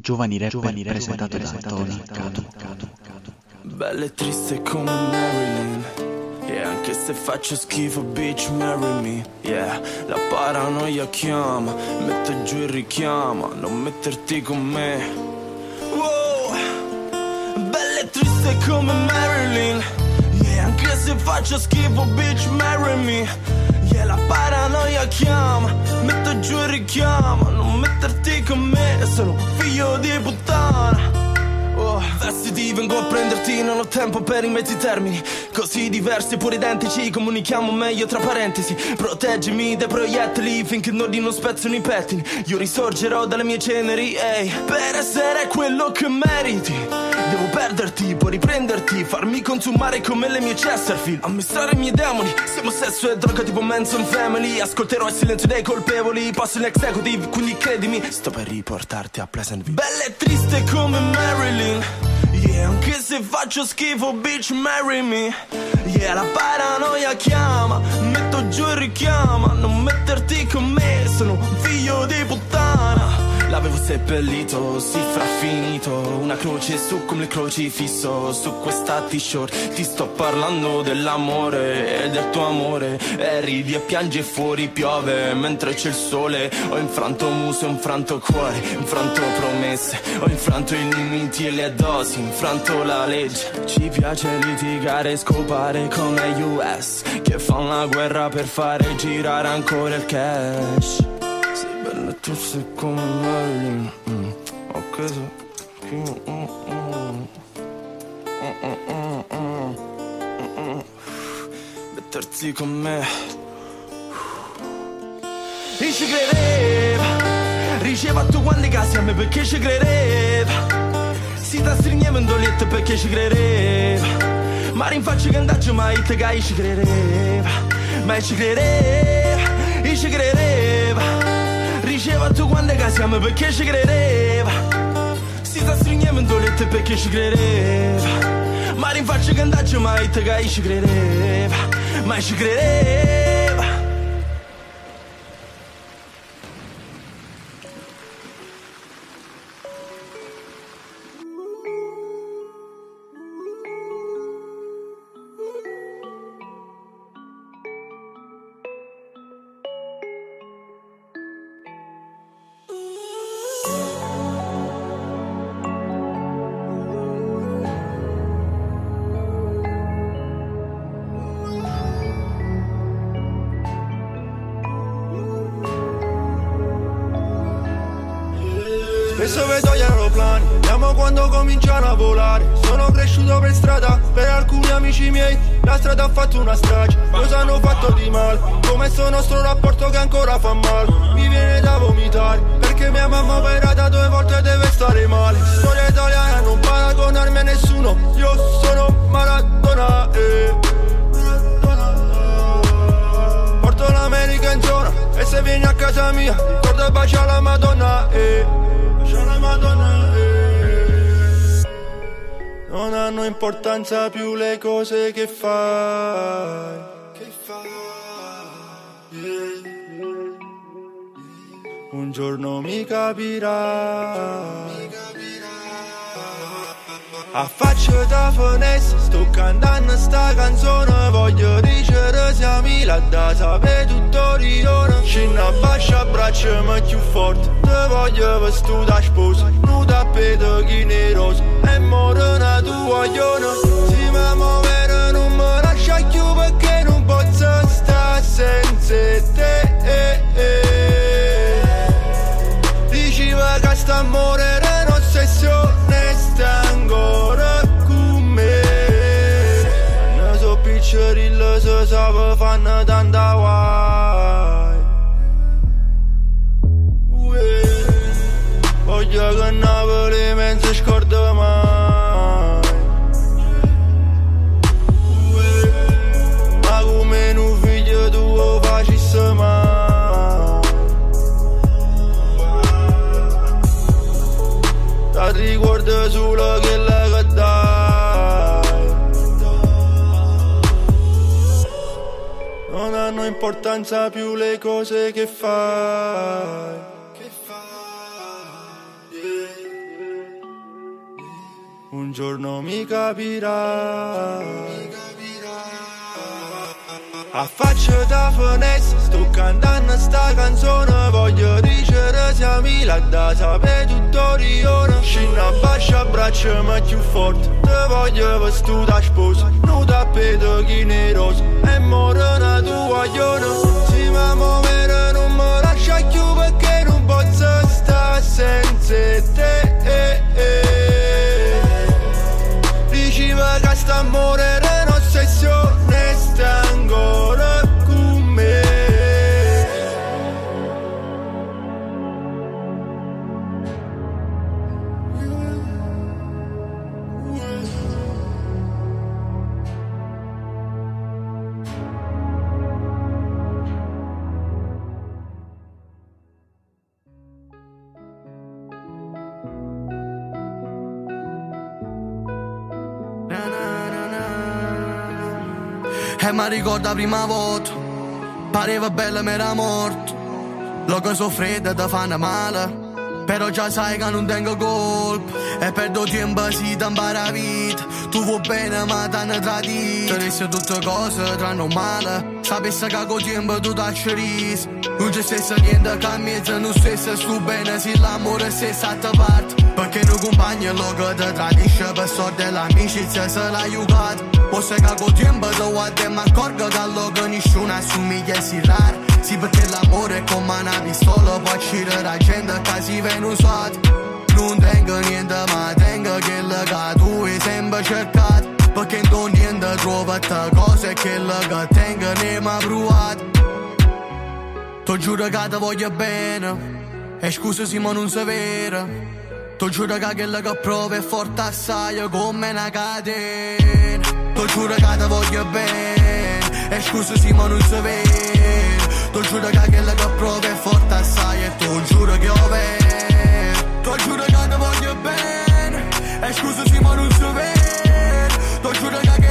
Giovani Rap Giovani presentato da Tony Cadu. Bella e triste come Marilyn. E anche se faccio schifo bitch marry me. Yeah, la paranoia chiama Mette giù e richiama Non metterti con me. Wow. Bella e triste come Marilyn. Yeah, anche se faccio schifo bitch marry me. Yeah, la paranoia me Sono un figlio di puttana. Oh, vestiti, vengo a prenderti, non ho tempo per i mezzi termini. Così diversi pure identici, comunichiamo meglio tra parentesi. Proteggimi dai proiettili finché non non spezzano i pettini. Io risorgerò dalle mie ceneri, ehi Per essere quello che meriti Devo perderti, poi riprenderti Farmi consumare come le mie Chesterfield. Ammaestrare i miei demoni Siamo sesso e droga tipo Manson Family. Ascolterò il silenzio dei colpevoli Passo in executive, quindi credimi Sto per riportarti a Pleasantville Bella e triste come Marilyn. Yeah, anche se faccio schifo, bitch, marry me. Yeah, la paranoia chiama Metto giù e richiama Non metterti con me Sono L'avevo seppellito, sì fra finito. Una croce su come il crocifisso Su questa t-shirt. Ti sto parlando dell'amore E del tuo amore. E ridi e piangi e fuori piove Mentre c'è il sole. Ho infranto muso, ho infranto cuore Infranto promesse. Ho infranto i limiti e le dosi Infranto la legge. Ci piace litigare e scopare come US Che fanno la guerra per fare girare ancora il cash tu sei come Marilyn mm. Ok se mm, mm, mm. Mettersi con me E ci credeva Riceva tu quando casi a me perché ci credeva Si sta stringendo in doletto perché ci credeva Ma rinfaccio che andaccio mai te che ci credeva Ma ci credeva ci credeva Riceva tu quando casiamo perché ci credeva Si sta stringendo in doletto perché ci credeva Ma rinfaccio che andaccio mai te che ci credeva Ma ci credeva quando cominciano a volare. Sono cresciuto per strada, per alcuni amici miei. La strada ha fatto una strage, cosa hanno fatto di male Come sto nostro rapporto che ancora fa male Mi viene da vomitare, perché mia mamma operata due volte deve stare male. Storia italiana, non paragonarmi a nessuno. Io sono Maradona, eh. Porto l'America in zona E se vieni a casa mia Ricorda bacia la Madonna eh. Bacia la Madonna eh. Non hanno importanza più le cose che fai. Che fai? Yeah. Un giorno mi capirai a faccia da finestra sto cantando sta canzone Voglio dicere siamo là da sapere tutto rione Scendo a bascia braccia ma più forte Te voglio vestire da sposa Non tappeto chi ne rosa E morena tu vogliono Si mi muovere non mi lascia più perché non posso stare senza te. Eh, eh. Diceva che sta non ossessione se sape fanno tanta guai Voglio che Napoli non si scorda mai. Ma come un figlio tuo facesse mai. Ricordo solo che la importanza più le cose che fai. Un giorno mi capirà. A faccia da finestra, sto cantando sta canzone da sapere tutto rione Scendo a bascia braccia ma più forte. Te voglio vestire a sposa Non tappeto chi ne rosa E morena tu guaglione Sì ma muovere non mi lascia più perché non posso stare senza te. Eh, eh. Diceva che sta morendo E mi ricorda prima volta Pareva bella ma era morto. Lo che so freddo ti fanno male però già sai che non tengo colpa. E perdo tempo si impara vita. Tu vuoi bene ma ti hanno tradito. Adesso tutte cose tranne male Sapessi che con tempo tu ti riso Non c'è stesso niente che mezzo Non stesso sto bene. Se l'amore è stessa a parte Perché non compagno lo che ti tradisce Per sorte l'amicizia se l'hai aiutato Posso che con tempo ti guardo e mi accorgo che lo che nessuno assomiglia si raro Sì perché l'amore è come una pistola Può uccidere la gente che si viene usato Non tengo niente ma tengo quello che tu hai sempre cercato Perché trova cose che lo che tengo ne mi ha provato Ti giuro che ti voglio bene E scusa se ma non si vera. Ti giuro che quello che provo è forte assai come una catena. Ti giuro che ti voglio bene E scusa se ma non si vera. Ti giuro che quello che provo è forte assai E ti giuro che ho vero Ti giuro che ti voglio bene E scusa se ma non si vera. Ti giuro che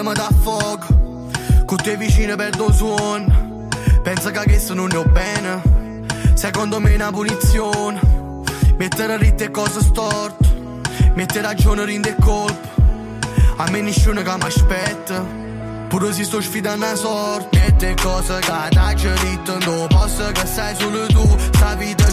lacrima da fuoco. Con te vicino perdo suono Pensa che questo non ne ho bene Secondo me è una punizione. Mettere ritte e cose storte Mettere ragione rinde colpo. A me nessuno che mi aspetta. Pure se sto sfidando la sorte. Mette cose che ti ho detto Non posso che sei solo tu. Sta vita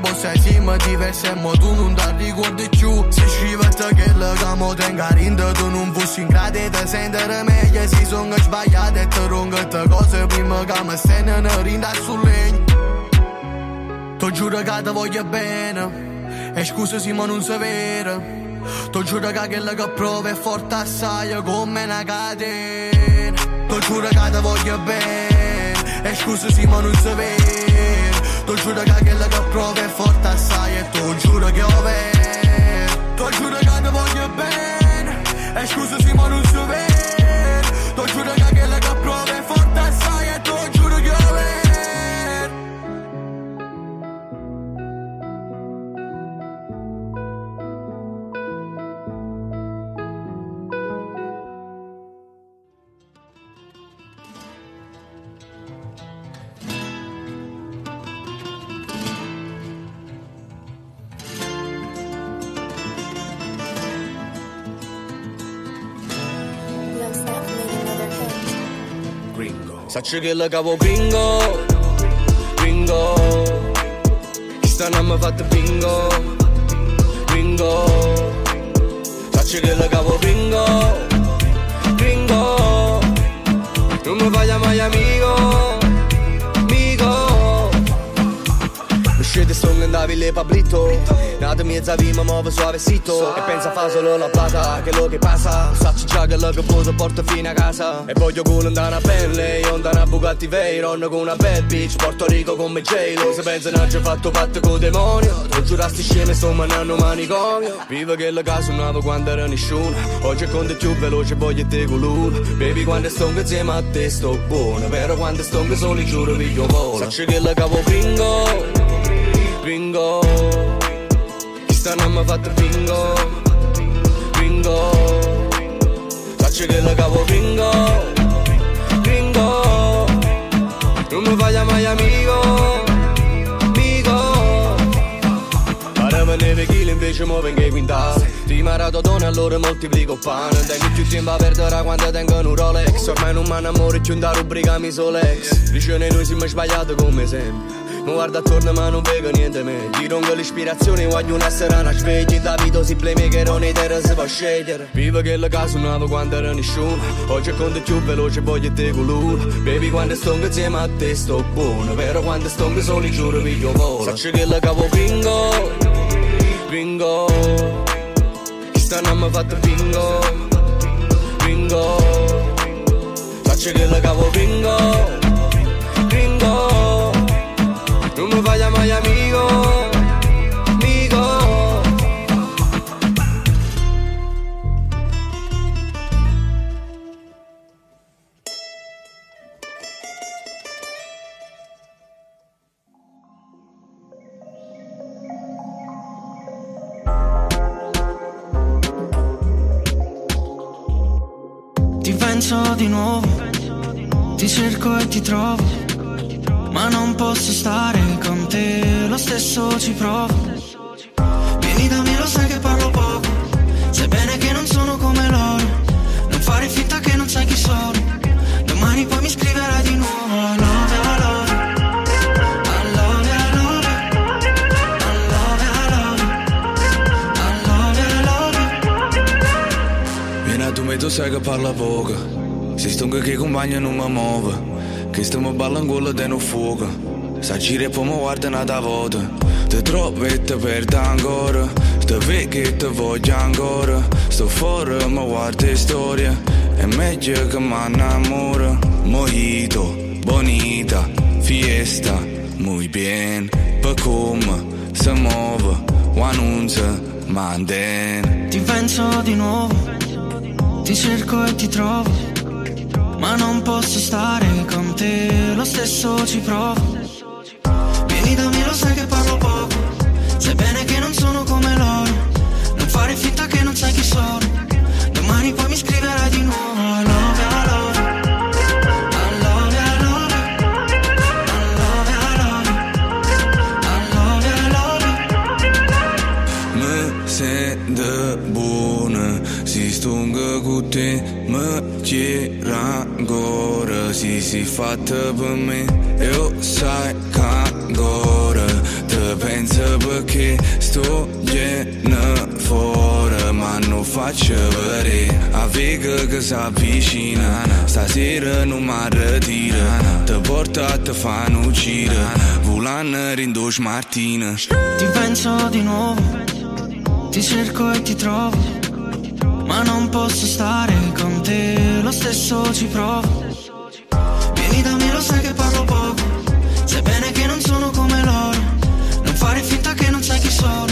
tempo Sei siamo diversi ma tu non ti ricordi più. Se scrivete che lo che mo tengo a rinde Tu non fossi in grado di sentire meglio. Si sono sbagliate e ti rongate cose Prima che mi stenno rinda sul legno. Ti giuro che ti voglio bene. E scusa se ma non si vera Ti giuro che quello che provo è forte assai come una catena. Ti giuro che ti voglio bene. E scusa se ma non si vera Ti giuro che quello che provo è forte assai E ti giuro che ho vero Ti giuro che ti voglio bene. E scusa se ma non si vera Ti giuro che non mi ha fatto bingo Bingo. Sacci che la capo bingo Bingo. Non mi fai mai amico Amico. Uscite song andavi le pablito Nata mezza vima muove suavecito E pensa fa solo la plata Che lo che passa. Sacci già che lo che vuoi porto fino a casa. E voglio culo andare a Bentley Io andare a Bugatti Veyron Con una bad bitch Porto Rico come J-Lo. Se pensa non ci fatto patto con demonio. Tu giurasti sceme sto manando manicomio. Vivo che la casa nuova quando era nessuno. Oggi è con te più veloce voglio te con l'uno Baby quando sto insieme a te sto buono. Però quando sto solo giuro vi io volo Sacci che la capo bingo Bingo Questa non mi ha fatto bingo Bingo. Faccio che la capo bingo Bingo. Non mi fai mai amico Amico. Neve chili invece muove che quintali. Ti marato donne allora moltiplico pane. Tengo più tempo a perdere quando tengo un Rolex. Ormai non mi innamoro più da rubrica mi solex. Dice noi siamo sbagliati come sempre guarda attorno ma non vedo niente me. Giro con l'ispirazione voglio una serana sveglia. Da vita si playmaker nei terra si può scegliere Vivo che la casa nuova quando era nessuno. Oggi è conto più veloce voglio te con l'uno Baby quando sto insieme a te sto buono. Però quando sto solo giuro piglio volo. Sacci che la cavo bingo Bingo. Questa non mi fatto bingo Bingo. Sacci che la cavo bingo No me vaya mai amigo, amigo. Ti penso di nuovo, ti cerco e ti trovo non posso stare con te, lo stesso ci provo. Vieni da me, lo sai che parlo poco, sebbene che non sono come loro. Non fare finta che non sai chi sono, domani poi mi scriverai di nuovo. I love, I love. Tu sai che parla poco, si stonga che compagna non mi muove. Che stiamo ballando quello di un fuoco. Sa gira e poi mi guarda una Ti trovo e ti perdo ancora. Sto che ti voglio ancora. Sto fuori mi guarda storia È meglio che mi innamoro. Mojito, bonita, fiesta. Muy bien, per come si muove. Non si manden Ti penso di nuovo. Ti cerco e ti trovo ma non posso stare con te, lo stesso ci provo. Vieni da me, lo sai che parlo poco, sebbene che non sono come loro. Non fare finta che non sai chi sono, domani poi mi scriverai di nuovo. I love, I si stunga con te, mi chiera ancora, si si fatta per me, io sai che ancora, te penso perché sto gliene fuori, ma non faccio vedere, a vega che si avvicina, stasera non mi ritira, te porta te fanno uccidere, volano rindo smartina. Ti penso di nuovo, ti cerco e ti trovo, ma non posso stare con te, lo stesso ci provo. Vieni da me, lo sai che parlo poco, sai bene che non sono come loro, non fare finta che non sai chi sono.